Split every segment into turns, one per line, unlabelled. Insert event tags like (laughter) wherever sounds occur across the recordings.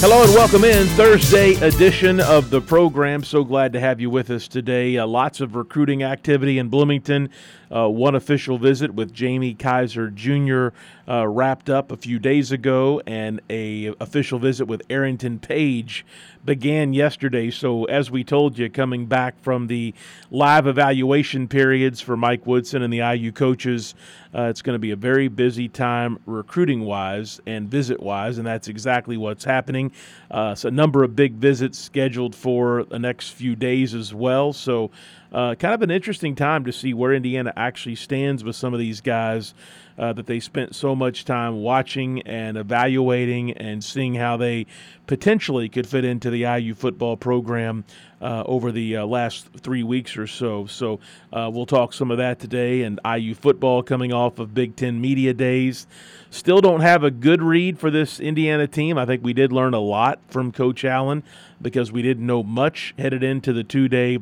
Hello and welcome in Thursday edition of the program. So glad to have you with us today. Uh, lots of recruiting activity in Bloomington. Uh, one official visit with Jamie Kaiser Jr. Uh, wrapped up a few days ago, and a official visit with Arrinten Page began yesterday. So, as we told you, coming back from the live evaluation periods for Mike Woodson and the IU coaches, uh, it's going to be a very busy time recruiting wise and visit wise, and that's exactly what's happening. Uh, so, a number of big visits scheduled for the next few days as well. So, uh, kind of an interesting time to see where Indiana actually stands with some of these guys uh, that they spent so much time watching and evaluating and seeing how they potentially could fit into the IU football program uh, over the uh, last three weeks or so. So uh, we'll talk some of that today and IU football coming off of Big Ten Media Days. Still don't have a good read for this Indiana team. I think we did learn a lot from Coach Allen because we didn't know much headed into the two day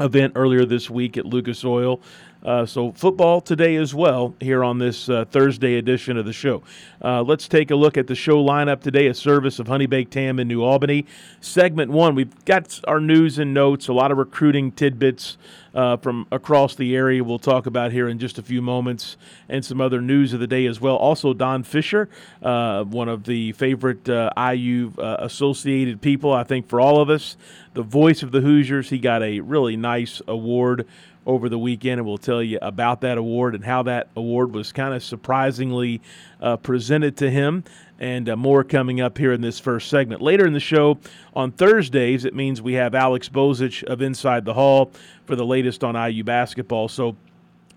event earlier this week at Lucas Oil. Uh, so, football today as well here on this uh, Thursday edition of the show. Uh, let's take a look at the show lineup today, a service of Honey Baked Ham in New Albany. Segment one, we've got our news and notes, a lot of recruiting tidbits uh, from across the area we'll talk about here in just a few moments, and some other news of the day as well. Also, Don Fisher, uh, one of the favorite uh, IU associated people, I think, for all of us. The voice of the Hoosiers. He got a really nice award over the weekend, and we'll tell you about that award and how that award was kind of surprisingly uh, presented to him. And uh, more coming up here in this first segment. Later in the show, on Thursdays, it means we have Alex Bozich of Inside the Hall for the latest on IU basketball. So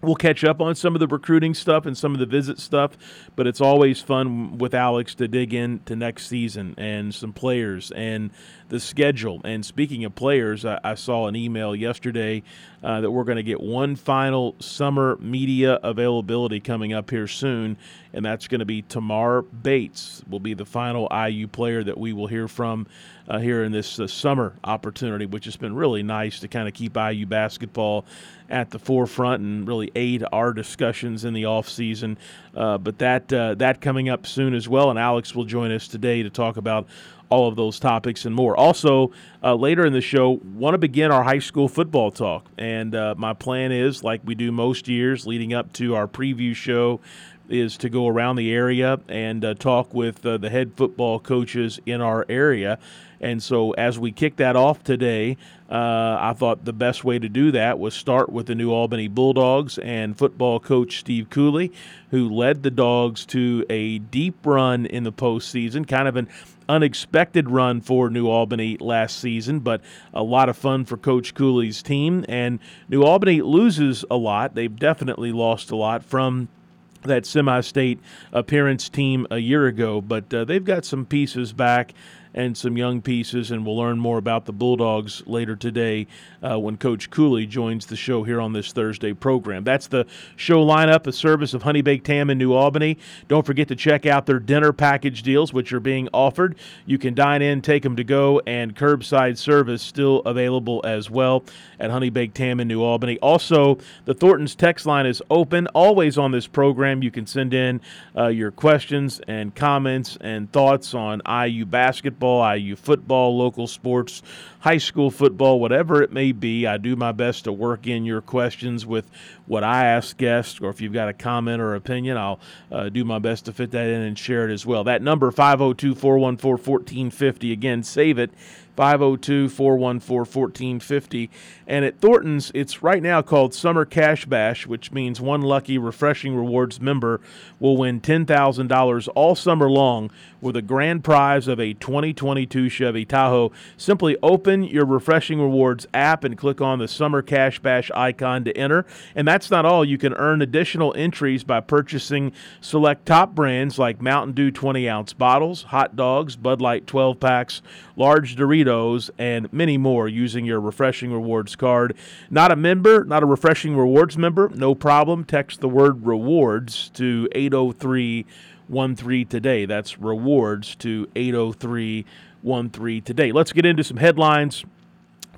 We'll catch up on some of the recruiting stuff and some of the visit stuff, but it's always fun with Alex to dig into next season and some players and the schedule. And speaking of players, I, I saw an email yesterday uh, that we're going to get one final summer media availability coming up here soon, and that's going to be Tamar Bates will be the final IU player that we will hear from uh, here in this uh, summer opportunity, which has been really nice to kind of keep IU basketball at the forefront and really aid our discussions in the off season. Uh, but that uh, that coming up soon as well, and Alex will join us today to talk about all of those topics and more. Also, uh, later in the show, want to begin our high school football talk, and uh, my plan is, like we do most years, leading up to our preview show. Is to go around the area and uh, talk with uh, the head football coaches in our area and so, as we kick that off today, uh, I thought the best way to do that was start with the New Albany Bulldogs and football coach Steve Cooley, who led the Dogs to a deep run in the postseason, kind of an unexpected run for New Albany last season, but a lot of fun for Coach Cooley's team. And New Albany loses a lot. They've definitely lost a lot from that semi state appearance team a year ago, but uh, they've got some pieces back and some young pieces, and we'll learn more about the Bulldogs later today uh, when Coach Cooley joins the show here on this Thursday program. That's the show lineup, a service of Honey Baked Ham in New Albany. Don't forget to check out their dinner package deals, which are being offered. You can dine in, take them to go, and curbside service still available as well at Honey Baked Ham in New Albany. Also, the Thornton's text line is open. Always on this program, you can send in uh, your questions and comments and thoughts on IU basketball, IU football, local sports, high school football, whatever it may be. I do my best to work in your questions with what I ask guests, or if you've got a comment or opinion, I'll uh, do my best to fit that in and share it as well. That number, 502 414 1450. Again, save it 502 414 1450. And at Thornton's, it's right now called Summer Cash Bash, which means one lucky Refreshing Rewards member will win $10,000 all summer long with a grand prize of a 2022 Chevy Tahoe. Simply open your Refreshing Rewards app and click on the Summer Cash Bash icon to enter. And that's not all. You can earn additional entries by purchasing select top brands like Mountain Dew 20 ounce bottles, hot dogs, Bud Light 12 packs, large Doritos, and many more using your Refreshing Rewards card. Not a member, not a Refreshing Rewards member, no problem. Text the word rewards to 803 13 today. That's rewards to 803 13 today. Let's get into some headlines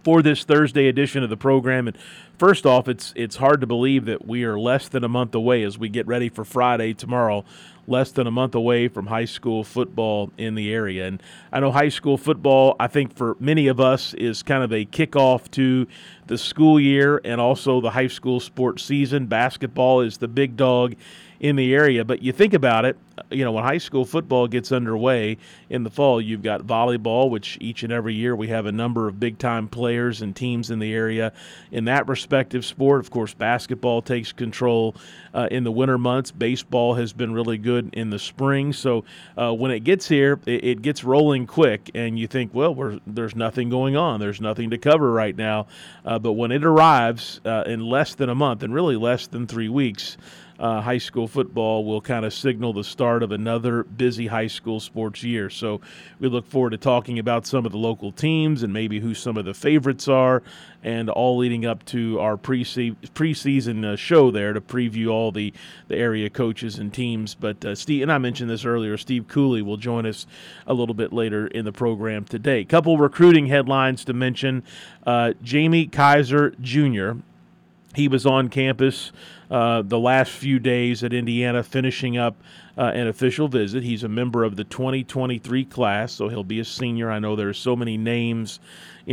for this Thursday edition of the program. And first off, it's it's hard to believe that we are less than a month away as we get ready for Friday tomorrow. Less than a month away from high school football in the area. And I know high school football, I think for many of us, is kind of a kickoff to the school year and also the high school sports season. Basketball is the big dog in the area. But you think about it, you know, when high school football gets underway in the fall, you've got volleyball, which each and every year we have a number of big time players and teams in the area in that respective sport. Of course, basketball takes control uh, in the winter months. Baseball has been really good in the spring. So uh, when it gets here, it, it, gets rolling quick, and you think, well, there's nothing going on. There's nothing to cover right now. Uh, but when it arrives uh, in less than a month, and really less than three weeks, uh, high school football will kind of signal the start of another busy high school sports year. So we look forward to talking about some of the local teams and maybe who some of the favorites are, and all leading up to our pre preseason uh, show there to preview all the, the area coaches and teams. But uh, Steve, and I mentioned this earlier, Steve Cooley will join us a little bit later in the program today. Couple recruiting headlines to mention: uh, Jamie Kaiser Jr. He was on campus uh, the last few days at Indiana, finishing up uh, an official visit. He's a member of the 2023 class, so he'll be a senior. I know there's so many names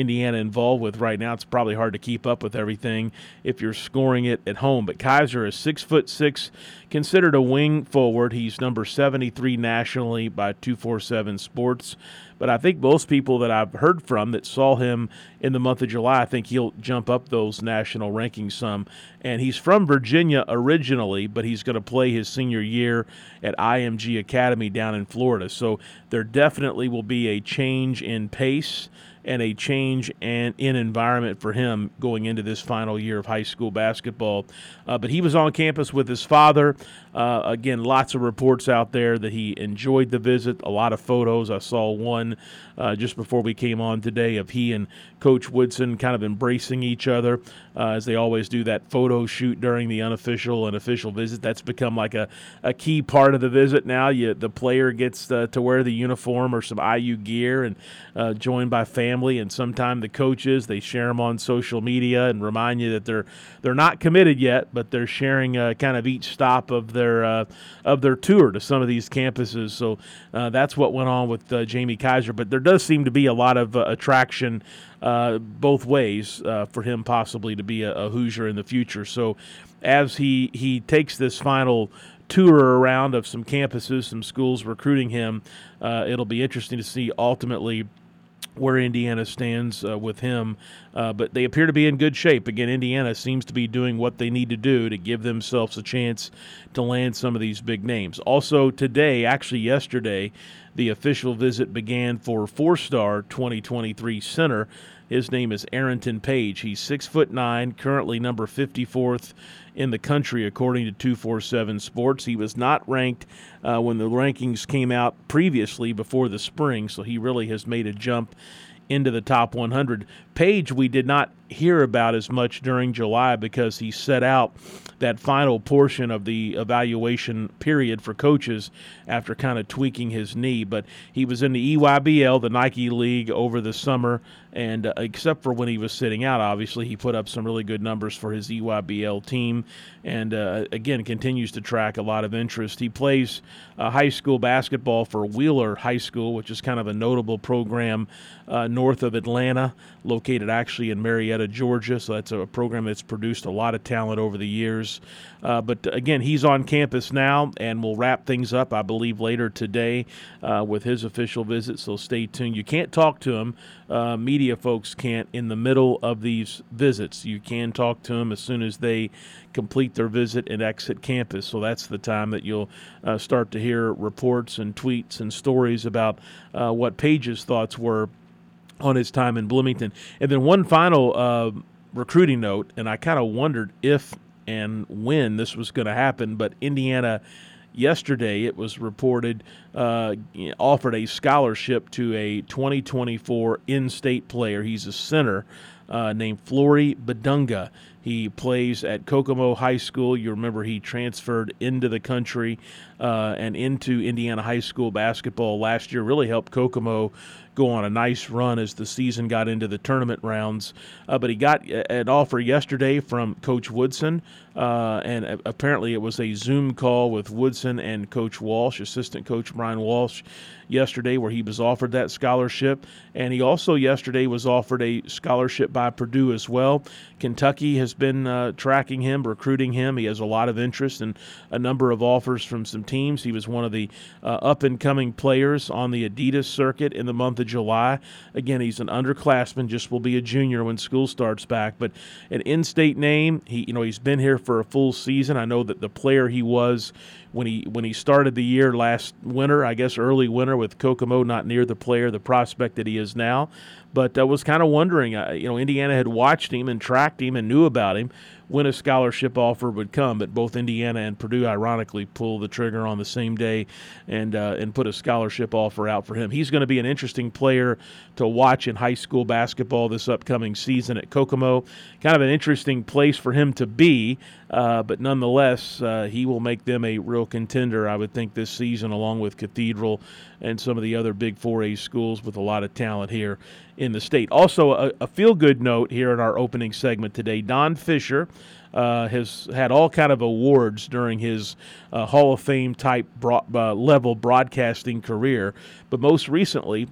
Indiana involved with right now. It's probably hard to keep up with everything if you're scoring it at home. But Kaiser is six foot six, considered a wing forward. He's number 73 nationally by 247 Sports. But I think most people that I've heard from that saw him in the month of July, I think he'll jump up those national rankings some. And he's from Virginia originally, but he's going to play his senior year at IMG Academy down in Florida. So there definitely will be a change in pace and a change and in environment for him going into this final year of high school basketball. Uh, but he was on campus with his father. Uh, again, lots of reports out there that he enjoyed the visit. A lot of photos. I saw one uh, just before we came on today of he and Coach Woodson kind of embracing each other uh, as they always do that photo shoot during the unofficial and official visit. That's become like a, a key part of the visit now. You, the player gets uh, to wear the uniform or some IU gear and uh, joined by family, and sometimes the coaches they share them on social media and remind you that they're they're not committed yet, but they're sharing uh, kind of each stop of their uh, of their tour to some of these campuses. So that's what went on with Jamie Kaiser. But there does seem to be a lot of attraction uh, both ways uh, for him possibly to be a, a, Hoosier in the future. So as he he takes this final tour around of some campuses, some schools recruiting him, uh, it'll be interesting to see ultimately where Indiana stands uh, with him. Uh, but they appear to be in good shape. Again, Indiana seems to be doing what they need to do to give themselves a chance to land some of these big names. Also, today, actually yesterday, the official visit began for four-star 2023 center. His name is Arrinten Page. He's six foot nine, currently number 54th in the country according to 247 Sports. He was not ranked uh, when the rankings came out previously before the spring, so he really has made a jump into the top 100. Page, we did not hear about as much during July because he set out that final portion of the evaluation period for coaches after kind of tweaking his knee. But he was in the EYBL, the Nike League, over the summer And uh, except for when he was sitting out, obviously, he put up some really good numbers for his EYBL team and uh, again continues to track a lot of interest. He plays uh, high school basketball for Wheeler High School, which is kind of a notable program uh, north of Atlanta, located actually in Marietta, Georgia. So that's a program that's produced a lot of talent over the years. Uh, but again, he's on campus now, and we'll wrap things up, I believe, later today uh, with his official visit. So stay tuned. You can't talk to him. Uh, media folks can't in the middle of these visits. You can talk to them as soon as they complete their visit and exit campus. So that's the time that you'll uh, start to hear reports and tweets and stories about uh, what Page's thoughts were on his time in Bloomington. And then one final uh, recruiting note, and I kind of wondered if and when this was going to happen, but Indiana yesterday it was reported uh, offered a scholarship to a 2024 in-state player. He's a center uh, named Flory Bidunga. He plays at Kokomo High School. You remember he transferred into the country uh, and into Indiana high school basketball last year. Really helped Kokomo go on a nice run as the season got into the tournament rounds. Uh, but he got an offer yesterday from Coach Woodson, uh, and apparently it was a Zoom call with Woodson and Coach Walsh, assistant coach Brian Walsh, yesterday where he was offered that scholarship. And he also yesterday was offered a scholarship by Purdue as well. Kentucky has been uh, tracking him, recruiting him. He has a lot of interest and a number of offers from some teams. He was one of the uh, up and coming players on the Adidas circuit in the month of July. Again, he's an underclassman, just will be a junior when school starts back. But an in-state name, he you know he's been here for a full season. I know that the player he was when he when he started the year last winter, I guess early winter with Kokomo not near the player, the prospect that he is now. But I was kind of wondering, uh, you know, Indiana had watched him and tracked him and knew about him when a scholarship offer would come. But both Indiana and Purdue, ironically, pulled the trigger on the same day and uh, and put a scholarship offer out for him. He's going to be an interesting player to watch in high school basketball this upcoming season at Kokomo. Kind of an interesting place for him to be, uh, but nonetheless, uh, he will make them a real contender, I would think, this season, along with Cathedral and some of the other Big 4A schools with a lot of talent here in the state. Also, a, a feel good note here in our opening segment today Don Fisher. Uh, has had all kind of awards during his uh, Hall of Fame type broad, uh, level broadcasting career, but most recently,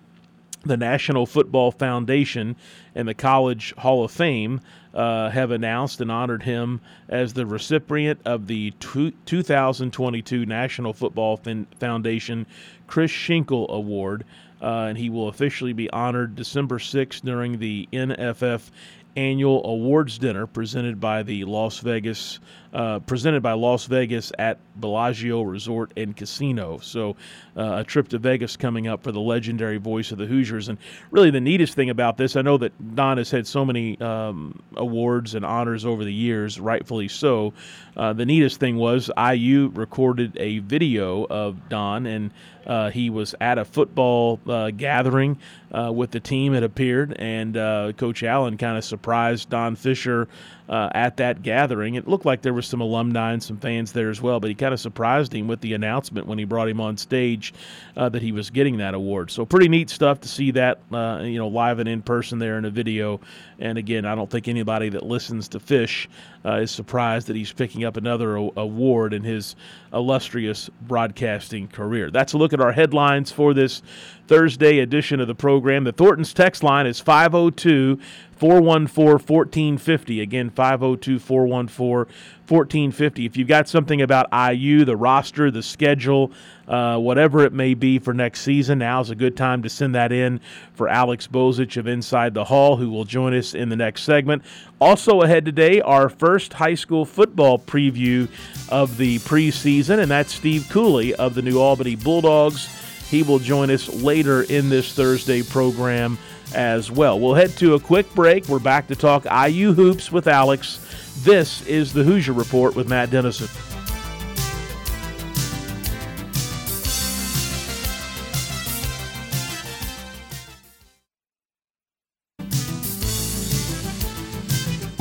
the National Football Foundation and the College Hall of Fame uh, have announced and honored him as the recipient of the 2022 National Football Foundation Chris Schenkel Award. Uh, and he will officially be honored December 6th during the NFF annual awards dinner presented by the Las Vegas uh, presented by Las Vegas at Bellagio Resort and Casino. So, uh, a trip to Vegas coming up for the legendary voice of the Hoosiers. And really, the neatest thing about this, I know that Don has had so many um, awards and honors over the years, rightfully so. Uh, the neatest thing was IU recorded a video of Don, and uh, he was at a football uh, gathering uh, with the team, it appeared, and Coach Allen kind of surprised Don Fisher uh, at that gathering. It looked like there was some alumni and some fans there as well, but he kind of surprised him with the announcement when he brought him on stage uh, that he was getting that award. So pretty neat stuff to see that, uh, you know, live and in person there in a video. And again, I don't think anybody that listens to Fish uh, is surprised that he's picking up another a- award in his illustrious broadcasting career. That's a look at our headlines for this Thursday edition of the program. The Thornton's text line is 502 414 1450. Again, 502 414 1450. If you've got something about IU, the roster, the schedule, uh, whatever it may be for next season, now is a good time to send that in for Alex Bozich of Inside the Hall, who will join us in the next segment. Also ahead today, our first high school football preview of the preseason, and that's Steve Cooley of the New Albany Bulldogs. He will join us later in this Thursday program as well. We'll head to a quick break. We're back to talk IU hoops with Alex. This is the Hoosier Report with Matt Dennison.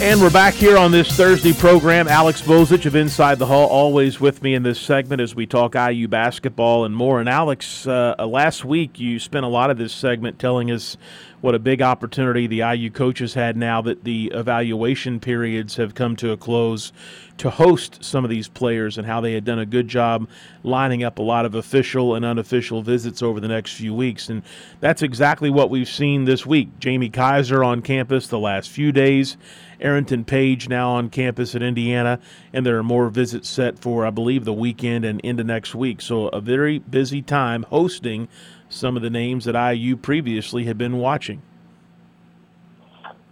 And we're back here on this Thursday program. Alex Bozich of Inside the Hall, always with me in this segment as we talk IU basketball and more. And Alex, uh, last week you spent a lot of this segment telling us what a big opportunity the IU coaches had now that the evaluation periods have come to a close to host some of these players and how they had done a good job lining up a lot of official and unofficial visits over the next few weeks. And that's exactly what we've seen this week. Jamie Kaiser on campus the last few days. Arrinten Page now on campus at Indiana, and there are more visits set for, I believe, the weekend and into next week. So a very busy time hosting some of the names that IU previously had been watching.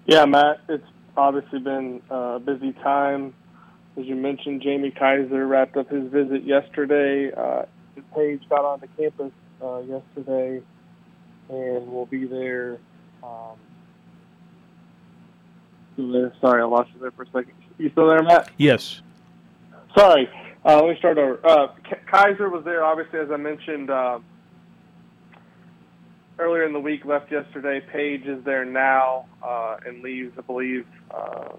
Yeah, Matt, it's obviously been a busy time. As you mentioned, Jamie Kaiser wrapped up his visit yesterday. Uh, Page got onto campus uh, yesterday and will be there um, there. Sorry, I lost you there for a second. You still there, Matt?
Yes.
Sorry. Uh, let me start over. Uh, Kaiser was there, obviously, as I mentioned uh, earlier in the week. Left yesterday. Page is there now uh, and leaves, I believe, uh,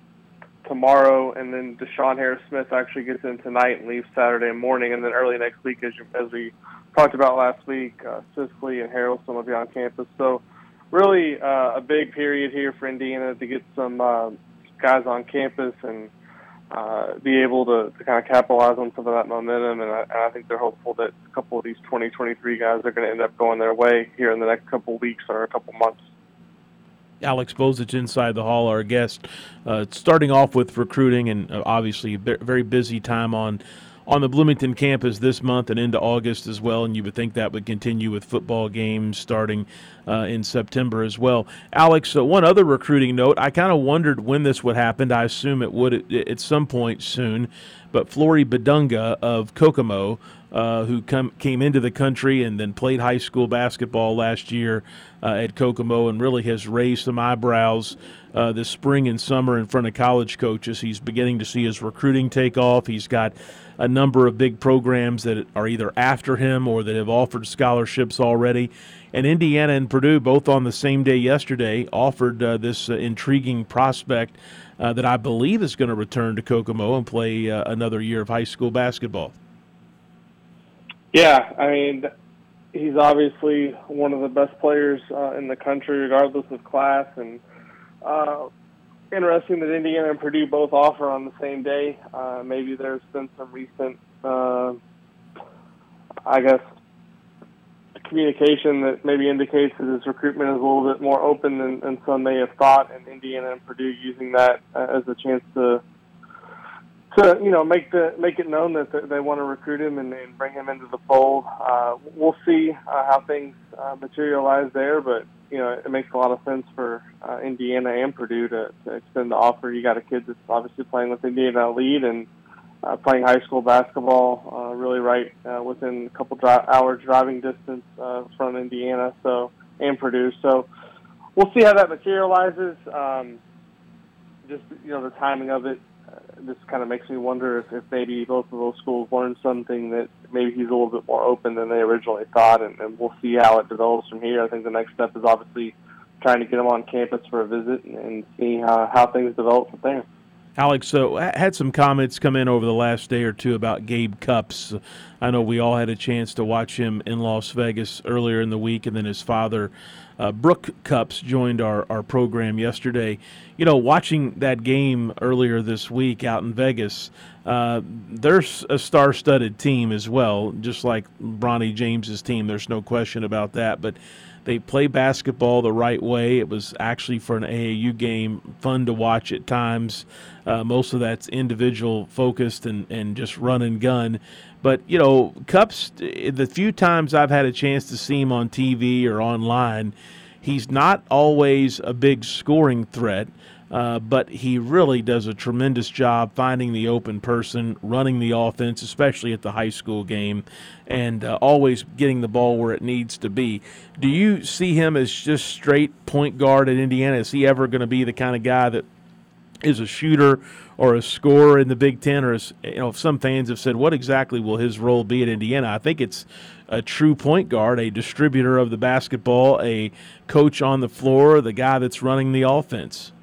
tomorrow. And then DeShawn Harris Smith actually gets in tonight and leaves Saturday morning. And then early next week, as, you, as we talked about last week, uh, Sisley and Harrelson will be on campus. So really uh, a big period here for Indiana to get some uh, guys on campus and uh, be able to, to kind of capitalize on some of that momentum. And I, and I think they're hopeful that a couple of these 2023 guys are going to end up going their way here in the next couple of weeks or a couple months.
Alex Bozich inside the hall, our guest. Uh, starting off with recruiting, and uh, obviously a very busy time on on the Bloomington campus this month and into August as well, and you would think that would continue with football games starting uh, in September as well. Alex, uh, one other recruiting note I kind of wondered when this would happen. I assume it would at, at some point soon, but Flory Bidunga of Kokomo. Uh, who come, came into the country and then played high school basketball last year uh, at Kokomo and really has raised some eyebrows uh, this spring and summer in front of college coaches. He's beginning to see his recruiting take off. He's got a number of big programs that are either after him or that have offered scholarships already. And Indiana and Purdue, both on the same day yesterday, offered uh, this uh, intriguing prospect uh, that I believe is going to return to Kokomo and play uh, another year of high school basketball.
Yeah, I mean, he's obviously one of the best players uh, in the country, regardless of class, and uh, interesting that Indiana and Purdue both offer on the same day. Uh, maybe there's been some recent, uh, I guess, communication that maybe indicates that his recruitment is a little bit more open than, than some may have thought, and Indiana and Purdue using that as a chance to to you know make the make it known that they want to recruit him and, and bring him into the fold. Uh, we'll see uh, how things uh, materialize there, but you know it makes a lot of sense for uh, Indiana and Purdue to, to extend the offer. You got a kid that's obviously playing with Indiana lead and uh, playing high school basketball, uh, really right uh, within a couple dri- hours driving distance uh, from Indiana, so and Purdue. So we'll see how that materializes. Um, just you know the timing of it uh, this kind of makes me wonder if, if maybe both of those schools learned something that maybe he's a little bit more open than they originally thought, and, and we'll see how it develops from here. I think the next step is obviously trying to get him on campus for a visit and, and see how, how things develop from there.
Alex, so I had some comments come in over the last day or two about Gabe Cupps. I know we all had a chance to watch him in Las Vegas earlier in the week, and then his father uh, Brook Cupps joined our, our program yesterday. You know, watching that game earlier this week out in Vegas, uh, there's a star studded team as well, just like Bronny James's team. There's no question about that. But they play basketball the right way. It was actually for an AAU game fun to watch at times. Uh, most of that's individual focused and, and just run and gun. But, you know, Cupps, the few times I've had a chance to see him on TV or online, he's not always a big scoring threat. Uh, but he really does a tremendous job finding the open person, running the offense, especially at the high school game, and uh, always getting the ball where it needs to be. Do you see him as just straight point guard at Indiana? Is he ever going to be the kind of guy that is a shooter or a scorer in the Big Ten? Or is, you know, some fans have said, what exactly will his role be at Indiana? I think it's a true point guard, a distributor of the basketball, a coach on the floor, the guy that's running the offense.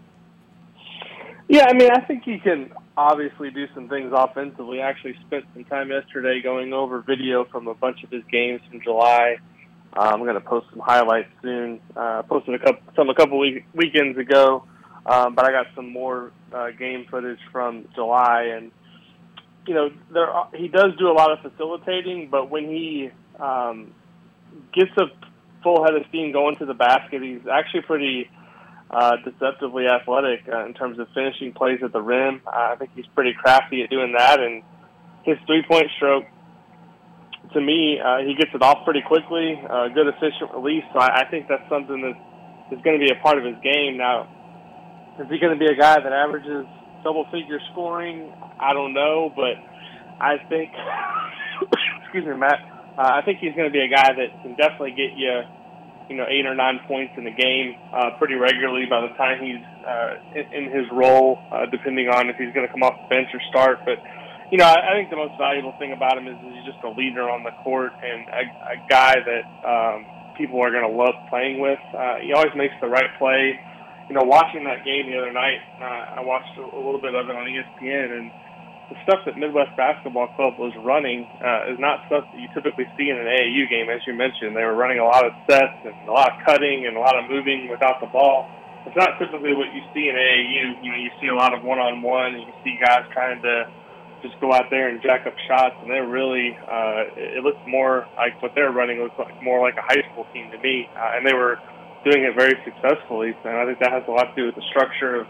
Yeah, I mean, I think he can obviously do some things offensively. I actually spent some time yesterday going over video from a bunch of his games from July. Uh, I'm going to post some highlights soon. Uh, posted a couple some a couple week, weekends ago, um, but I got some more uh, game footage from July, and you know, there he does do a lot of facilitating, but when he um, gets a full head of steam going to the basket, he's actually pretty uh, deceptively athletic uh, in terms of finishing plays at the rim. Uh, I think he's pretty crafty at doing that, and his three-point stroke, to me, uh, he gets it off pretty quickly. Uh, good efficient release. So I, I think that's something that is going to be a part of his game. Now, is he going to be a guy that averages double-figure scoring? I don't know, but I think, (coughs) excuse me, Matt. Uh, I think he's going to be a guy that can definitely get you you know eight or nine points in the game uh, pretty regularly by the time he's uh, in, in his role, uh, depending on if he's going to come off the bench or start. But you know, I, I think the most valuable thing about him is, he's just a leader on the court and a, a guy that um, people are going to love playing with. Uh, he always makes the right play. You know, watching that game the other night, uh, I watched a, a little bit of it on ESPN and the stuff that Midwest Basketball Club was running uh, is not stuff that you typically see in an AAU game. As you mentioned, they were running a lot of sets and a lot of cutting and a lot of moving without the ball. It's not typically what you see in AAU. You know, you see a lot of one-on-one, and you see guys trying to just go out there and jack up shots, and they're really. Uh, it looks more like what they're running looks like more like a high school team to me, uh, and they were doing it very successfully. And I think that has a lot to do with the structure of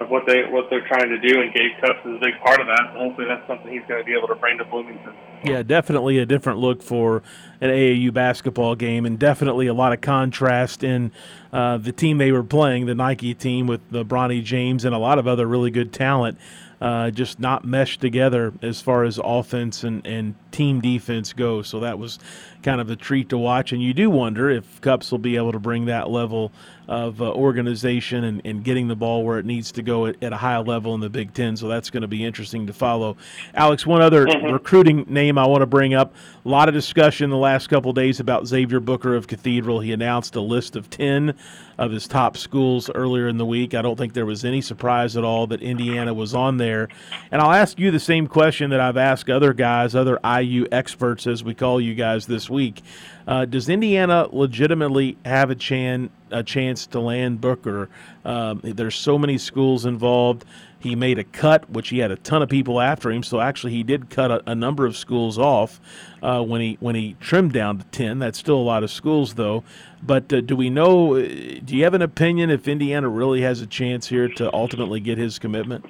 of what they what they're trying to do, and Gabe Cupps is a big part of that. hopefully, that's something he's going to be able to bring to Bloomington.
Yeah, definitely a different look for an AAU basketball game, and definitely a lot of contrast in uh, the team they were playing, the Nike team with the Bronny James and a lot of other really good talent uh, just not meshed together as far as offense and, and team defense goes. So that was kind of a treat to watch. And you do wonder if Cupps will be able to bring that level of uh, organization and, and getting the ball where it needs to go at, at, a high level in the Big Ten. So that's going to be interesting to follow. Alex, one other mm-hmm. recruiting name I want to bring up. A lot of discussion the last couple days about Xavier Booker of Cathedral. He announced a list of 10 of his top schools earlier in the week. I don't think there was any surprise at all that Indiana was on there. And I'll ask you the same question that I've asked other guys, other IU experts, as we call you guys this week. Uh, does Indiana legitimately have a chance a chance to land Booker? Um, there's so many schools involved. He made a cut, which he had a ton of people after him. So actually, he did cut a, a number of schools off uh, when he when he trimmed down to ten. That's still a lot of schools, though. But uh, do we know? Uh, do you have an opinion if Indiana really has a chance here to ultimately get his commitment?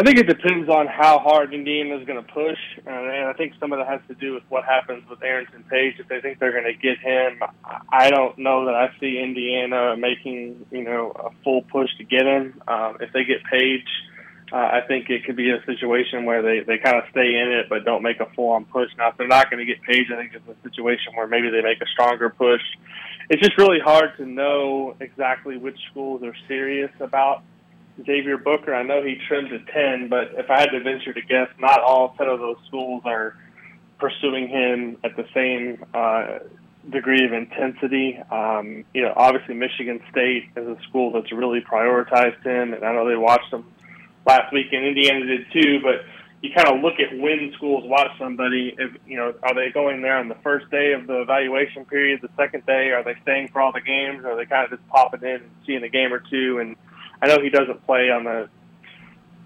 I think it depends on how hard Indiana is going to push, and I think some of that has to do with what happens with Arrinten Page. If they think they're going to get him, I don't know that I see Indiana making you know a full push to get him. Um, if they get Page, uh, I think it could be a situation where they they kind of stay in it but don't make a full on push. Now, if they're not going to get Page, I think it's a situation where maybe they make a stronger push. It's just really hard to know exactly which schools are serious about Xavier Booker. I know he trimmed to 10, but if I had to venture to guess, not all 10 of those schools are pursuing him at the same uh, degree of intensity. Um, you know, obviously Michigan State is a school that's really prioritized him, and I know they watched him last week, and Indiana did too. But you kind of look at when schools watch somebody. If you know, are they going there on the first day of the evaluation period, the second day? Are they staying for all the games? Or are they kind of just popping in and seeing a game or two and I know he doesn't play on the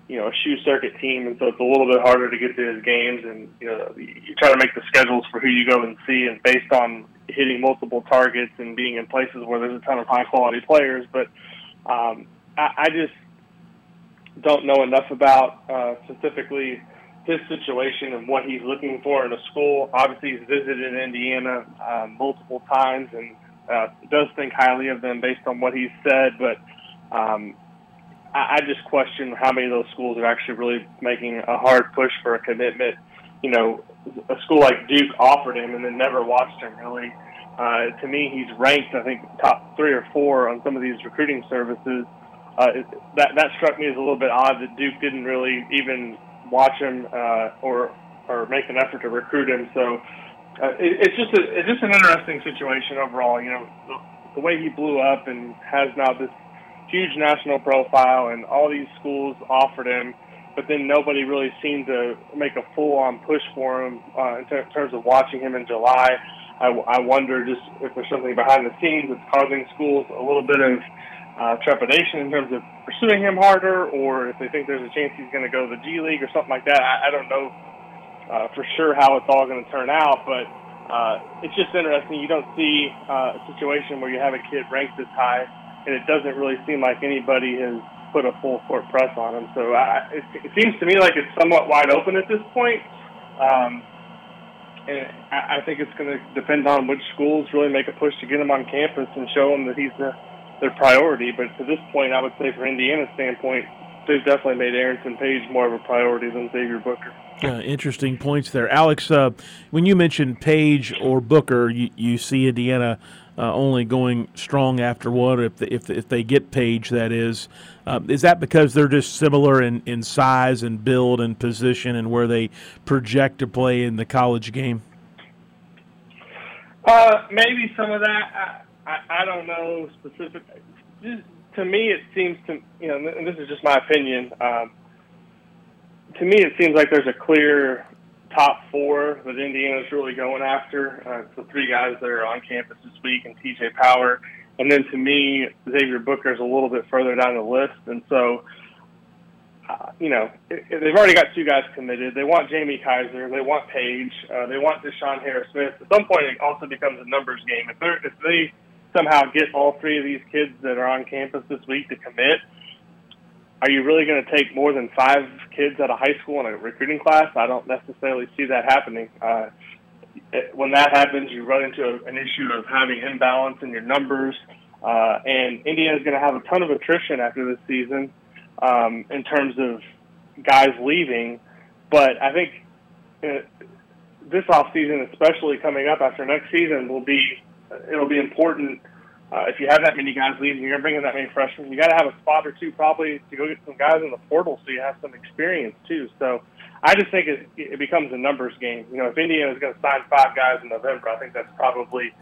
you know a shoe circuit team, and so it's a little bit harder to get to his games. And you know you try to make the schedules for who you go and see, and based on hitting multiple targets and being in places where there's a ton of high quality players. But um, I, I just don't know enough about uh, specifically his situation and what he's looking for in a school. Obviously, he's visited Indiana uh, multiple times and uh, does think highly of them based on what he's said, but Um, I, I just question how many of those schools are actually really making a hard push for a commitment. You know, a school like Duke offered him and then never watched him really. Uh, to me, he's ranked, I think, top three or four on some of these recruiting services. Uh, that that struck me as a little bit odd that Duke didn't really even watch him uh, or or make an effort to recruit him. So uh, it, it's just a, it's just an interesting situation overall. You know, the, the way he blew up and has now this huge national profile, and all these schools offered him, but then nobody really seemed to make a full-on push for him uh, in ter- terms of watching him in July. I, I wonder just if there's something behind the scenes that's causing schools a little bit of uh, trepidation in terms of pursuing him harder, or if they think there's a chance he's going to go to the G League or something like that. I, I don't know uh, for sure how it's all going to turn out, but uh, it's just interesting. You don't see uh, a situation where you have a kid ranked this high, and it doesn't really seem like anybody has put a full court press on him. So I, it, it seems to me like it's somewhat wide open at this point. Um, and I, I think it's going to depend on which schools really make a push to get him on campus and show him that he's the, their priority. But to this point, I would say for Indiana's standpoint, they've definitely made Arrinten Page more of a priority than Xavier Booker.
Uh, interesting points there, Alex. Uh, when you mentioned Page or Booker, you, you see Indiana uh, only going strong after one. If the, if if they get Page, that is, uh, is that because they're just similar in, in size and build and position and where they project to play in the college game?
Uh, maybe some of that. I, I, I don't know specific. Just, to me, it seems to you know, and this is just my opinion. Um, to me, it seems like there's a clear top four that Indiana's really going after. Uh, the three guys that are on campus this week, and TJ Power, and then to me, Xavier Booker is a little bit further down the list, and so. Uh, you know, it, it, they've already got two guys committed. They want Jamie Kaiser. They want Page. Uh, they want DeShawn Harris Smith. At some point, it also becomes a numbers game. If, if they somehow get all three of these kids that are on campus this week to commit, are you really going to take more than five kids out of high school in a recruiting class? I don't necessarily see that happening. Uh, when that happens, you run into a, an issue of having imbalance in your numbers, uh, and is going to have a ton of attrition after this season um, in terms of guys leaving. But I think uh, this off season, especially coming up after next season, will be it'll be important uh, if you have that many guys leaving, you're bringing that many freshmen. You got to have a spot or two probably to go get some guys in the portal so you have some experience too. So I just think it, it becomes a numbers game. You know, if Indiana is going to sign five guys in November, I think that's probably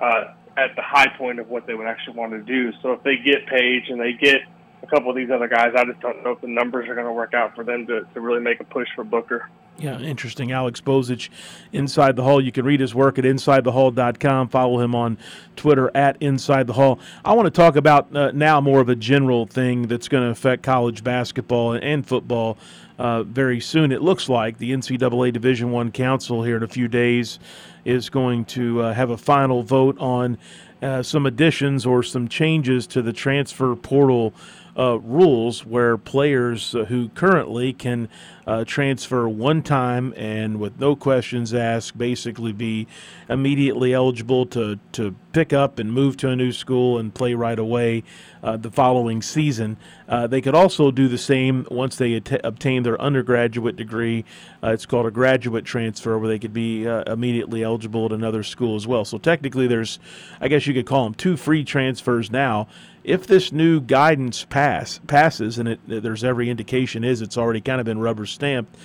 uh, at the high point of what they would actually want to do. So if they get Page and they get a couple of these other guys, I just don't know if the numbers are going to work out for them to, to really make a push for Booker.
Yeah, interesting. Alex Bozich, Inside the Hall. You can read his work at InsideTheHall.com. Follow him on Twitter at Inside the Hall. I want to talk about uh, now more of a general thing that's going to affect college basketball and football uh, very soon. It looks like the NCAA Division One Council here in a few days is going to uh, have a final vote on uh, some additions or some changes to the transfer portal uh, rules where players uh, who currently can uh, transfer one time and with no questions asked, basically be immediately eligible to, to pick up and move to a new school and play right away uh, the following season. Uh, they could also do the same once they obtain their undergraduate degree. Uh, it's called a graduate transfer, where they could be uh, immediately eligible at another school as well. So technically, there's, I guess you could call them two free transfers now if this new guidance pass passes, and it, there's every indication is it's already kind of been rubber stamped,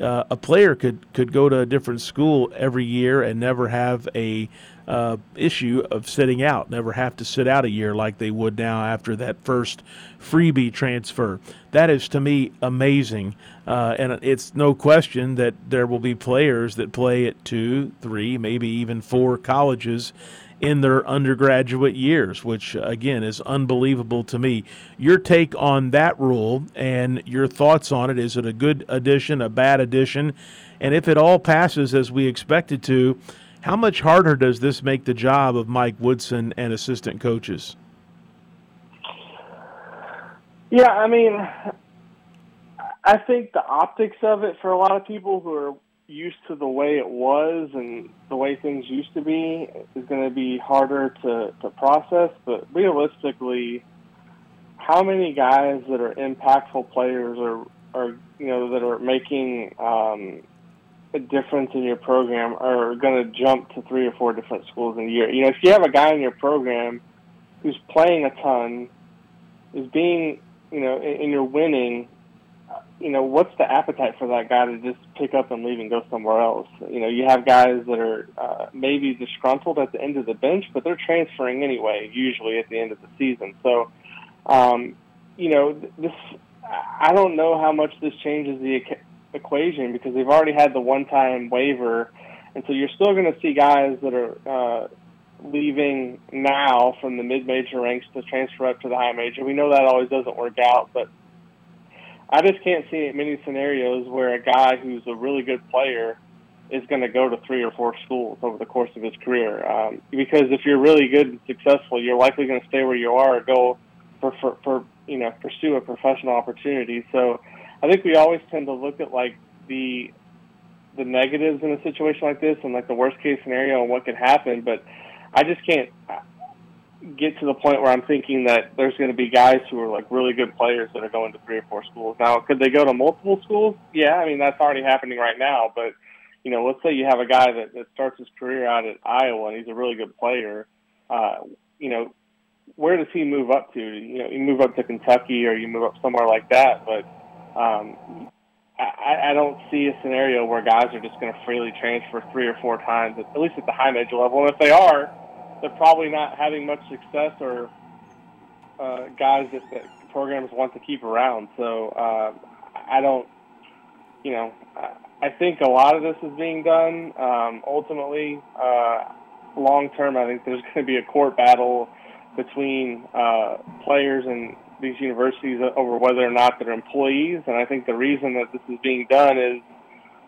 uh, a player could could go to a different school every year and never have a uh, issue of sitting out, never have to sit out a year like they would now after that first freebie transfer. That is to me amazing, uh, and it's no question that there will be players that play at two, three, maybe even four colleges in their undergraduate years, which again is unbelievable to me. Your take on that rule and your thoughts on it is it a good addition, a bad addition? And if it all passes as we expect it to, how much harder does this make the job of Mike Woodson and assistant coaches?
Yeah, I mean, I think the optics of it for a lot of people who are used to the way it was and the way things used to be is going to be harder to, to process. But realistically, how many guys that are impactful players are are you know that are making um, a difference in your program are going to jump to three or four different schools in a year. You know, if you have a guy in your program who's playing a ton, is being you know, and, and you're winning, you know, what's the appetite for that guy to just pick up and leave and go somewhere else? You know, you have guys that are uh, maybe disgruntled at the end of the bench, but they're transferring anyway, usually at the end of the season. So, um, you know, this I don't know how much this changes the equation because they've already had the one-time waiver, and so you're still going to see guys that are uh, leaving now from the mid-major ranks to transfer up to the high major. We know that always doesn't work out, but I just can't see many scenarios where a guy who's a really good player is going to go to three or four schools over the course of his career. Um, because if you're really good and successful, you're likely going to stay where you are or go for, for, for you know pursue a professional opportunity. So I think we always tend to look at like the the negatives in a situation like this and like the worst case scenario and what could happen, but I just can't get to the point where I'm thinking that there's going to be guys who are like really good players that are going to three or four schools. Now, could they go to multiple schools? Yeah, I mean that's already happening right now. But you know, let's say you have a guy that, that starts his career out at Iowa and he's a really good player. Uh, you know, where does he move up to? You know, you move up to Kentucky or you move up somewhere like that. But um, I, I don't see a scenario where guys are just going to freely transfer three or four times, at least at the high major level. And if they are, they're probably not having much success or uh, guys that, that programs want to keep around. So uh, I don't, you know, I think a lot of this is being done. Um, ultimately, uh, long term, I think there's (laughs) going to be a court battle between uh, players and these universities over whether or not they're employees. And I think the reason that this is being done is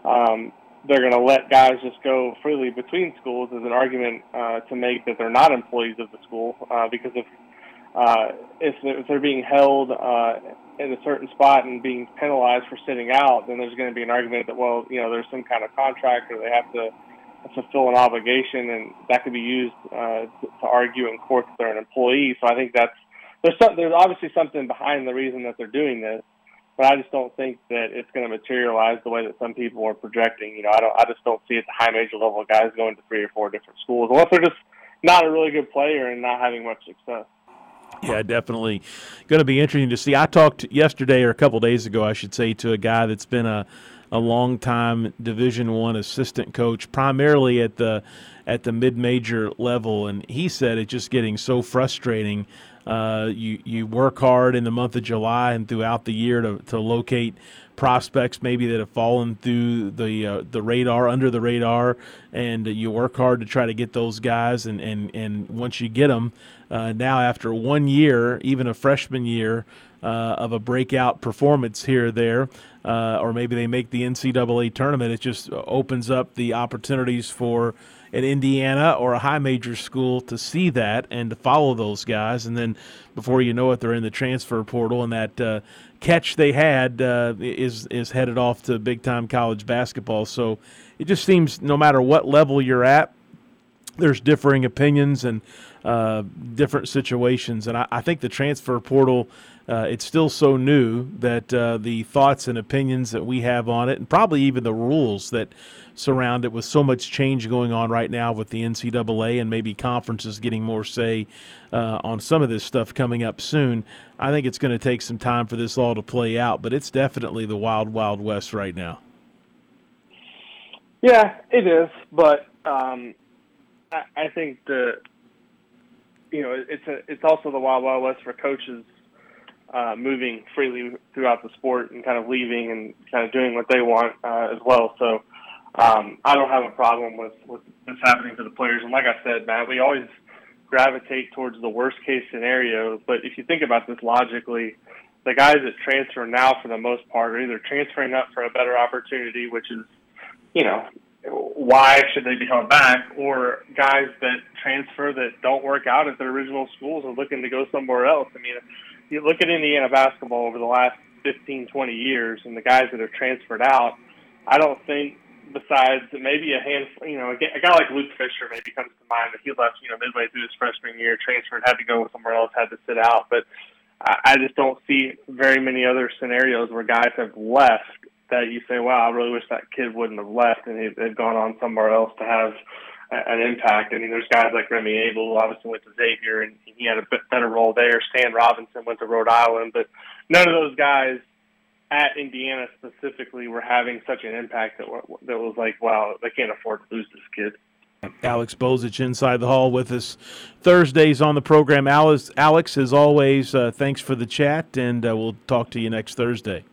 um, they're going to let guys just go freely between schools is an argument uh, to make that they're not employees of the school uh, because if uh, if, they're, if they're being held uh, in a certain spot and being penalized for sitting out, then there's going to be an argument that well, you know, there's some kind of contract or they have to fulfill an obligation, and that could be used uh, to, to argue in court that they're an employee. So I think that's there's some, there's obviously something behind the reason that they're doing this but I just don't think that it's going to materialize the way that some people are projecting. You know, I don't, I just don't see at the high major level guys going to three or four different schools unless they're just not a really good player and not having much success.
Yeah, definitely going to be interesting to see. I talked yesterday or a couple days ago, I should say, to a guy that's been a a long time Division One assistant coach, primarily at the at the mid major level, and he said it's just getting so frustrating uh, you you work hard in the month of July and throughout the year to, to locate prospects maybe that have fallen through the uh, the radar under the radar, and you work hard to try to get those guys. And and, and once you get them, uh, now after one year, even a freshman year. Uh, of a breakout performance here or there, uh, or maybe they make the NCAA tournament. It just opens up the opportunities for at Indiana or a high major school to see that and to follow those guys. And then before you know it, they're in the transfer portal, and that uh, catch they had uh, is is headed off to big time college basketball. So it just seems no matter what level you're at, there's differing opinions and uh, different situations. And I, I, think the transfer portal. Uh, it's still so new that uh, the thoughts and opinions that we have on it, and probably even the rules that surround it with so much change going on right now with the NCAA and maybe conferences getting more say uh, on some of this stuff coming up soon. I think it's going to take some time for this all to play out, but it's definitely the wild, wild west right now.
Yeah, it is, but um, I, I think the you know it's a it's also the wild, wild west for coaches uh, moving freely throughout the sport and kind of leaving and kind of doing what they want uh, as well. So um, I don't have a problem with, with this happening to the players. And like I said, Matt, we always gravitate towards the worst case scenario. But if you think about this logically, the guys that transfer now, for the most part, are either transferring up for a better opportunity, which is, you know, why should they be held back, or guys that transfer that don't work out at their original schools are looking to go somewhere else. I mean, you look at Indiana basketball over the last 15, 20 years, and the guys that have transferred out, I don't think besides maybe a handful, you know, a guy like Luke Fischer maybe comes to mind that he left, you know, midway through his freshman year, transferred, had to go somewhere else, had to sit out. But I just don't see very many other scenarios where guys have left that you say, "Wow, I really wish that kid wouldn't have left and they've gone on somewhere else to have an impact." I mean, there's guys like Remy Abell, who obviously went to Xavier, and he had a better role there. Stan Robinson went to Rhode Island, but none of those guys at Indiana specifically were having such an impact that that was like, "Wow, they can't afford to lose this kid."
Alex Bozich inside the hall with us Thursdays on the program. Alex, Alex as always, uh, thanks for the chat, and uh, we'll talk to you next Thursday.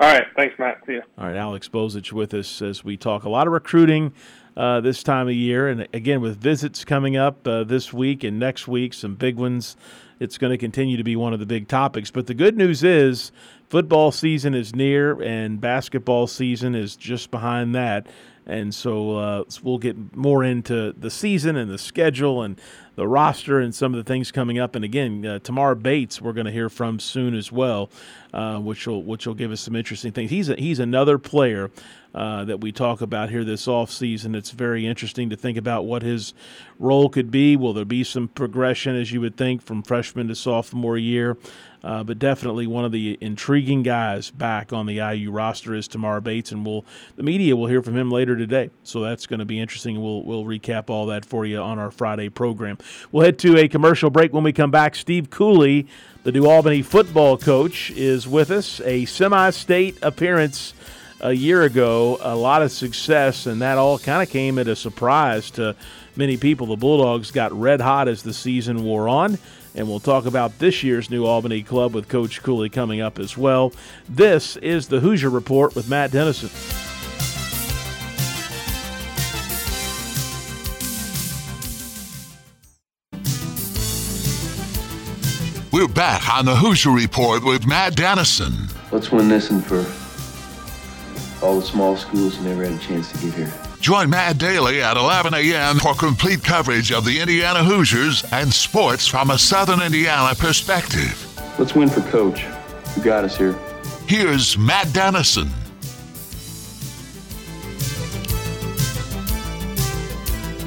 All right. Thanks, Matt. See you.
All right. Alex Bozich with us as we talk a lot of recruiting uh, this time of year. And again, with visits coming up uh, this week and next week, some big ones, it's going to continue to be one of the big topics. But the good news is football season is near and basketball season is just behind that. And so uh, we'll get more into the season and the schedule and the roster and some of the things coming up. And again, uh, Tamar Bates, we're going to hear from soon as well, uh, which will which will give us some interesting things. He's a, he's another player uh, that we talk about here this off season. It's very interesting to think about what his role could be. Will there be some progression, as you would think, from freshman to sophomore year? Uh, but definitely one of the intriguing guys back on the IU roster is Tamar Bates, and we'll the media will hear from him later today. So that's going to be interesting. We'll we'll recap all that for you on our Friday program. We'll head to a commercial break when we come back. Steve Cooley, the New Albany football coach, is with us. A semi-state appearance a year ago, a lot of success, and that all kind of came at a surprise to many people. The Bulldogs got red hot as the season wore on. And we'll talk about this year's New Albany club with Coach Cooley coming up as well. This is the Hoosier Report with Matt Dennison.
We're back on the Hoosier Report with Matt Dennison.
Let's win this and for all the small schools never had a chance to get here.
Join Matt Daly at 11 a.m. for complete coverage of the Indiana Hoosiers and sports from a Southern Indiana perspective.
Let's win for Coach, who got us here.
Here's Matt Dennison.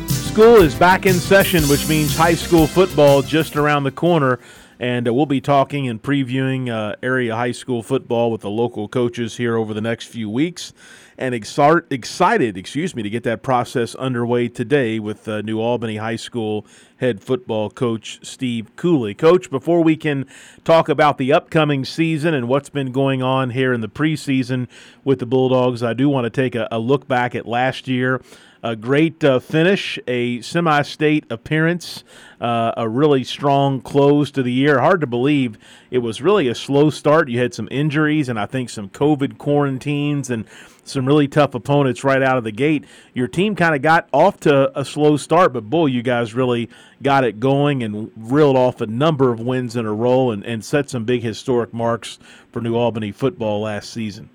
School is back in session, which means high school football just around the corner. And uh, we'll be talking and previewing uh, area high school football with the local coaches here over the next few weeks and excited, excuse me, to get that process underway today with uh, New Albany High School head football coach Steve Cooley. Coach, before we can talk about the upcoming season and what's been going on here in the preseason with the Bulldogs, I do want to take a, a look back at last year a great uh, finish, a semi state appearance, uh, a really strong close to the year. Hard to believe it was really a slow start. You had some injuries and I think some COVID quarantines and some really tough opponents right out of the gate. Your team kind of got off to a slow start, but boy, you guys really got it going and reeled off a number of wins in a row and, and set some big historic marks for New Albany football last season.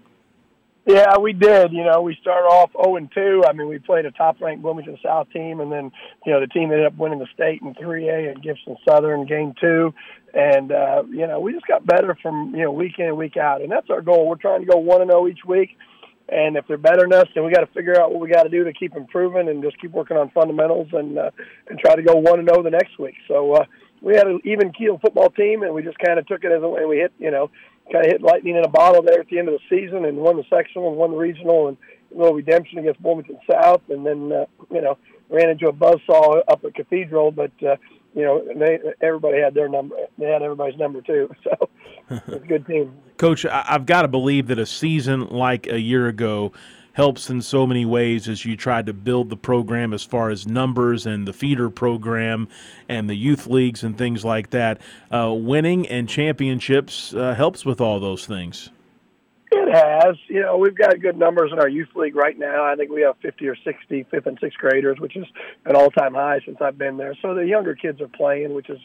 Yeah, we did. You know, we started off 0 and 2. I mean, we played a top ranked Bloomington South team, and then, you know, the team ended up winning the state in 3A and Gibson Southern game two. And, uh, you know, we just got better from, you know, week in and week out. And that's our goal. We're trying to go 1 and 0 each week and if they're better than us, then we got to figure out what we got to do to keep improving and just keep working on fundamentals and uh, and try to go one and zero oh the next week. So uh, we had an even keel football team, and we just kind of took it as a way we hit, you know, kind of hit lightning in a bottle there at the end of the season, and won the sectional and won the regional and a little redemption against Bloomington South, and then uh, you know ran into a buzzsaw up at Cathedral, but. Uh, you know, they everybody had their number. They had everybody's number too. (laughs) So (laughs) it's a good team.
Coach, I've got to believe that a season like a year ago helps in so many ways as you tried to build the program as far as numbers and the feeder program and the youth leagues and things like that. Uh, winning and championships uh, helps with all those things.
It has. You know, we've got good numbers in our youth league right now. I think we have 50 or 60 fifth and sixth graders, which is an all-time high since I've been there. So the younger kids are playing, which is,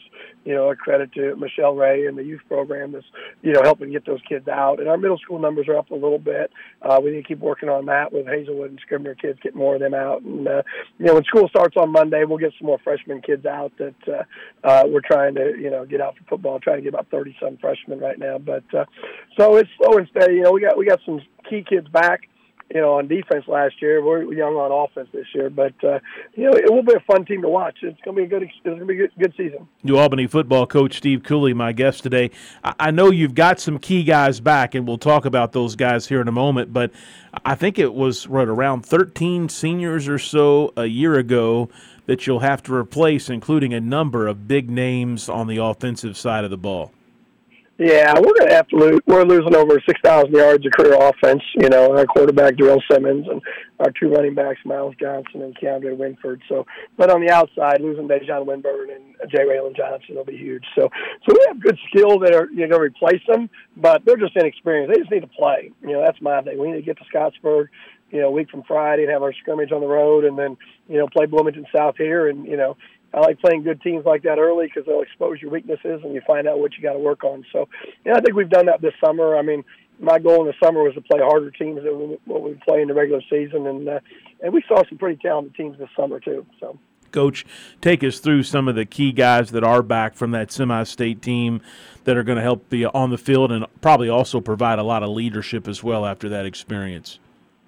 you know, a credit to Michelle Ray and the youth program that's, you know, helping get those kids out. And our middle school numbers are up a little bit. Uh, we need to keep working on that with Hazelwood and Scribner kids, get more of them out. And, uh, you know, when school starts on Monday, we'll get some more freshman kids out that uh, uh, we're trying to, you know, get out for football, trying to get about 30 some freshmen right now. But uh, so it's slow and steady. You know, we got we got some key kids back. you know, on defense last year. We're young on offense this year, but uh, you know, it will be a fun team to watch. It's going to be a good, it's going to be a good, good season.
New Albany football coach Steve Cooley, my guest today. I know you've got some key guys back, and we'll talk about those guys here in a moment. But I think it was right around 13 seniors or so a year ago that you'll have to replace, including a number of big names on the offensive side of the ball.
Yeah, we're going to have to lose. We're losing over 6,000 yards of career offense. You know, our quarterback, Darrell Simmons, and our two running backs, Miles Johnson and Keandre Winford. So, but on the outside, losing Dejon Winburn and Jay Waylon Johnson will be huge. So, so we have good skills that are you know replace them, but they're just inexperienced. They just need to play. You know, that's my thing. We need to get to Scottsburg, you know, week from Friday and have our scrimmage on the road, and then you know play Bloomington South here, and you know I like playing good teams like that early because they'll expose your weaknesses and you find out what you got to work on. So, yeah, I think we've done that this summer. I mean, my goal in the summer was to play harder teams than what we play in the regular season, and uh, and we saw some pretty talented teams this summer too. So.
Coach, take us through some of the key guys that are back from that semi-state team that are going to help be on the field and probably also provide a lot of leadership as well after that experience.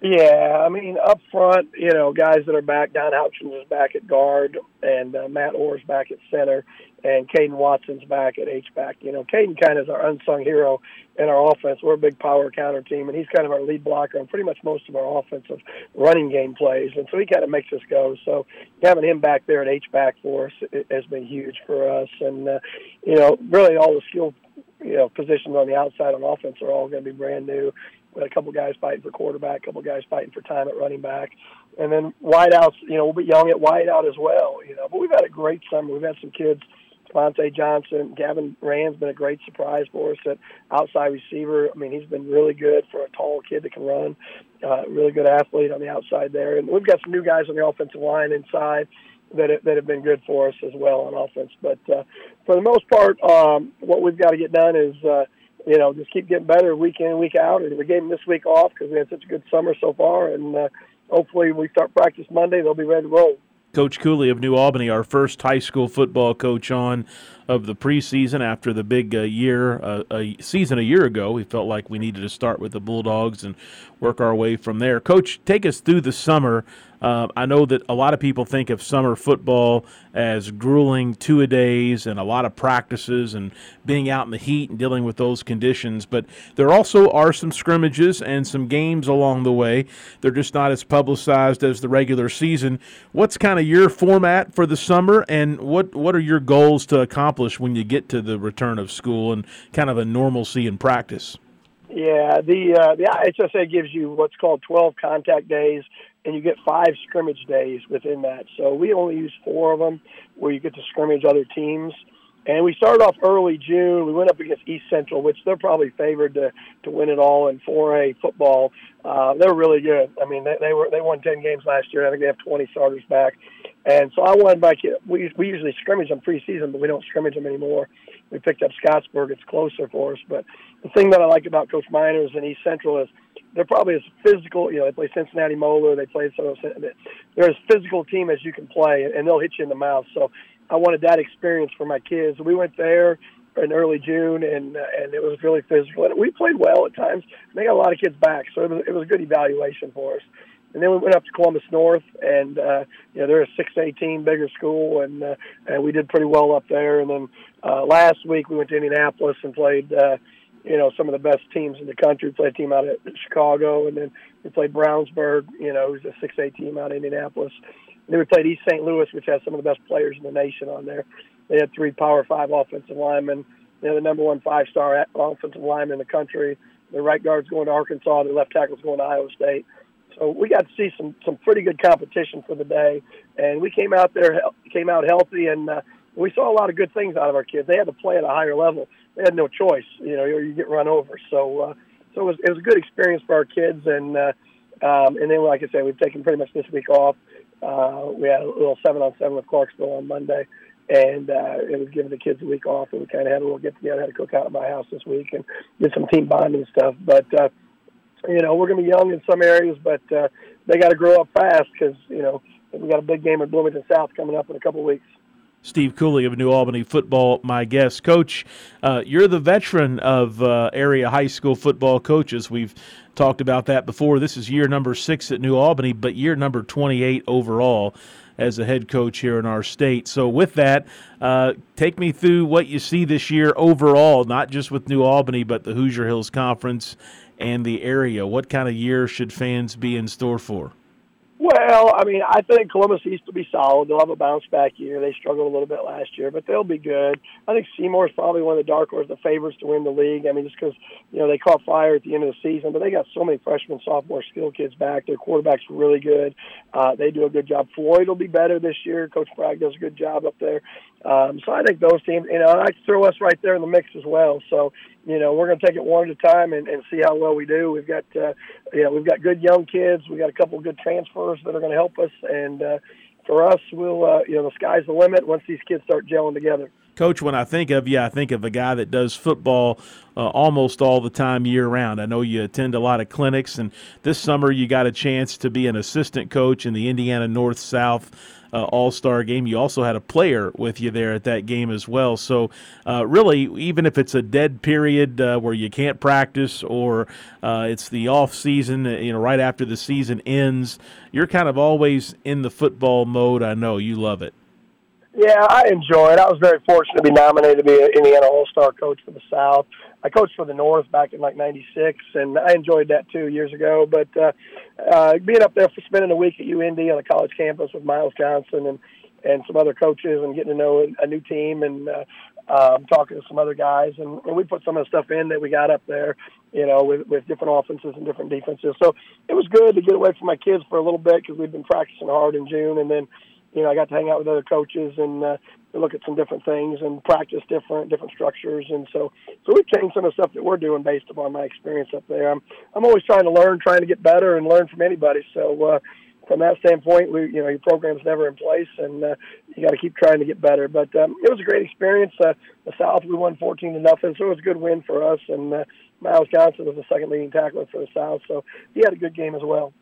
Yeah, I mean, up front, you know, guys that are back. Don Houchins is back at guard, and uh, Matt Orr's back at center, and Caden Watson's back at H back. You know, Caden kind of is our unsung hero in our offense. We're a big power counter team, and he's kind of our lead blocker on pretty much most of our offensive running game plays, and so he kind of makes us go. So having him back there at H back for us has been huge for us, and uh, you know, really all the skill you know positions on the outside on offense are all going to be brand new. We had a couple guys fighting for quarterback, a couple guys fighting for time at running back, and then wideouts. You know, we'll be young at wideout as well. You know, but we've had a great summer. We've had some kids. Monte Johnson, Gavin Rand's been a great surprise for us at outside receiver. I mean, he's been really good for a tall kid that can run. Uh, really good athlete on the outside there, and we've got some new guys on the offensive line inside that that have been good for us as well on offense. But uh, for the most part, um, what we've got to get done is uh, you know, just keep getting better week in, week out. And we gave them this week off because we had such a good summer so far. And uh, hopefully, we start practice Monday. They'll be ready to roll.
Coach Cooley of New Albany, our first high school football coach on of the preseason after the big uh, year, uh, a season a year ago. We felt like we needed to start with the Bulldogs and work our way from there. Coach, take us through the summer uh, I know that a lot of people think of summer football as grueling two a days and a lot of practices and being out in the heat and dealing with those conditions. But there also are some scrimmages and some games along the way. They're just not as publicized as the regular season. What's kind of your format for the summer, and what what are your goals to accomplish when you get to the return of school and kind of a normalcy in practice?
Yeah, the uh, the IHSA gives you what's called 12 contact days and you get five scrimmage days within that. So we only use four of them where you get to scrimmage other teams. And we started off early June. We went up against East Central, which they're probably favored to, to win it all in 4A football. Uh, they're really good. I mean, they, they were they won 10 games last year. I think they have 20 starters back. And so I wanted my. We we usually scrimmage them preseason, but we don't scrimmage them anymore. We picked up Scottsburg. It's closer for us. But the thing that I like about Coach Miners and East Central is they're probably as physical. You know, they play Cincinnati Moeller. They play so they're as physical team as you can play, and they'll hit you in the mouth. So I wanted that experience for my kids. We went there in early June, and uh, and it was really physical. And we played well at times. They got a lot of kids back, so it was it was a good evaluation for us. And then we went up to Columbus North, and uh, you know they're a six A team, bigger school, and uh, and we did pretty well up there. And then uh, last week we went to Indianapolis and played. Uh, you know, some of the best teams in the country. Played a team out of Chicago, and then we played Brownsburg, you know, who's a 6A team out of Indianapolis. And then we played East St. Louis, which has some of the best players in the nation on there. They had three Power Five offensive linemen. They're the number one five-star offensive lineman in the country. The right guard's going to Arkansas. The left tackle's going to Iowa State. So we got to see some some pretty good competition for the day, and we came out there came out healthy, and uh, we saw a lot of good things out of our kids. They had to play at a higher level they had no choice, you know, or you get run over. So, uh, so it was it was a good experience for our kids, and uh, um, and then like I said, we've taken pretty much this week off. Uh, we had a little seven on seven with Clarksville on Monday, and uh, it was giving the kids a week off, and we kind of had a little get together, had a cookout at my house this week, and did some team bonding stuff. But uh, you know, we're going to be young in some areas, but uh, they got to grow up fast because you know we got a big game at Bloomington South coming up in a couple weeks.
Steve Cooley of New Albany football, my guest. Coach, uh, you're the veteran of uh, area high school football coaches. We've talked about that before. This is year number six at New Albany, but year number 28 overall as a head coach here in our state. So, with that, uh, take me through what you see this year overall, not just with New Albany, but the Hoosier Hills Conference and the area. What kind of year should fans be in store for?
Well, I mean, I think Columbus East will be solid. They'll have a bounce back year. They struggled a little bit last year, but they'll be good. I think Seymour's probably one of the dark horse, the favorites to win the league. I mean, just because you know they caught fire at the end of the season, but they got so many freshmen, sophomore skill kids back. Their quarterback's really good. Uh, they do a good job. Floyd will be better this year. Coach Bragg does a good job up there. Um, so I think those teams, you know, I throw us right there in the mix as well. So you know, we're going to take it one at a time and, and see how well we do. We've got, uh, know, we've got good young kids. We've got a couple of good transfers that are going to help us. And uh, for us, we'll, uh, you know, the sky's the limit once these kids start gelling together.
Coach, when I think of you, I think of a guy that does football uh, almost all the time year round. I know you attend a lot of clinics, and this summer you got a chance to be an assistant coach in the Indiana North South uh, All Star game. You also had a player with you there at that game as well. So, uh, really, even if it's a dead period uh, where you can't practice or uh, it's the off season, uh, you know, right after the season ends, you're kind of always in the football mode. I know you love it.
Yeah, I enjoy it. I was very fortunate to be nominated to be an Indiana All Star coach for the South. I coached for the North back in like '96, and I enjoyed that too years ago. But uh, uh, being up there for spending a week at UIndy on a college campus with Miles Johnson and and some other coaches, and getting to know a new team, and uh, um, talking to some other guys, and, and we put some of the stuff in that we got up there, you know, with with different offenses and different defenses. So it was good to get away from my kids for a little bit because we've been practicing hard in June, and then you know, I got to hang out with other coaches and uh, look at some different things and practice different different structures. And so, so we've changed some of the stuff that we're doing based upon my experience up there. I'm I'm always trying to learn, trying to get better, and learn from anybody. So. uh from that standpoint, we you know your program's never in place, and uh, you got to keep trying to get better. But um, it was a great experience. Uh, the South we won 14 to nothing, so it was a good win for us. And uh, Miles Johnson was the second leading tackler for the South, so he had a good game as well.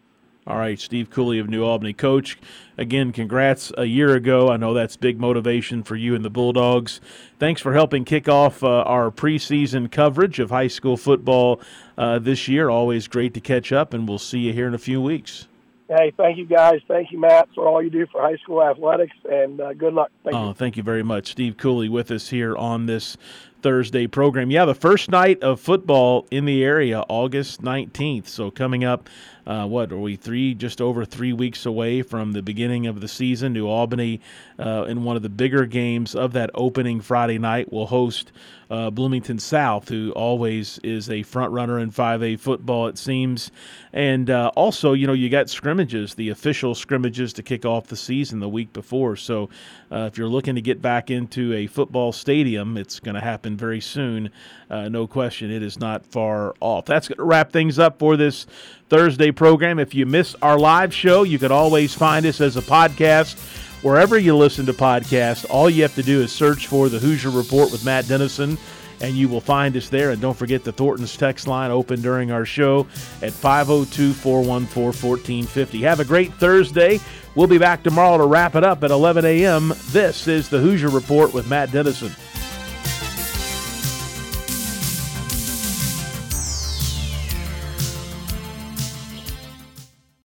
All right, Steve Cooley of New Albany. Coach, again, congrats a year ago. I know that's big motivation for you and the Bulldogs. Thanks for helping kick off uh, our preseason coverage of high school football uh, this year. Always great to catch up, and we'll see you here in a few weeks.
Hey, thank you guys. Thank you, Matt, for all you do for high school athletics, and uh, good luck. Thank
oh,
you.
thank you very much. Steve Cooley with us here on this Thursday program. Yeah, the first night of football in the area, August 19th. So coming up uh, what are we three just over three weeks away from the beginning of the season? New albany uh, in one of the bigger games of that opening friday night will host uh, bloomington south who always is a front runner in 5a football it seems. And uh, also you know you got scrimmages the official scrimmages to kick off the season the week before. So uh, if you're looking to get back into a football stadium it's going to happen very soon. Uh, no question it is not far off. That's going to wrap things up for this Thursday program. If you miss our live show, you can always find us as a podcast wherever you listen to podcasts. All you have to do is search for the Hoosier Report with Matt Dennison, and you will find us there. And don't forget the Thornton's text line open during our show at 502 414 1450. Have a great Thursday. We'll be back tomorrow to wrap it up at 11 a.m. This is the Hoosier Report with Matt Dennison.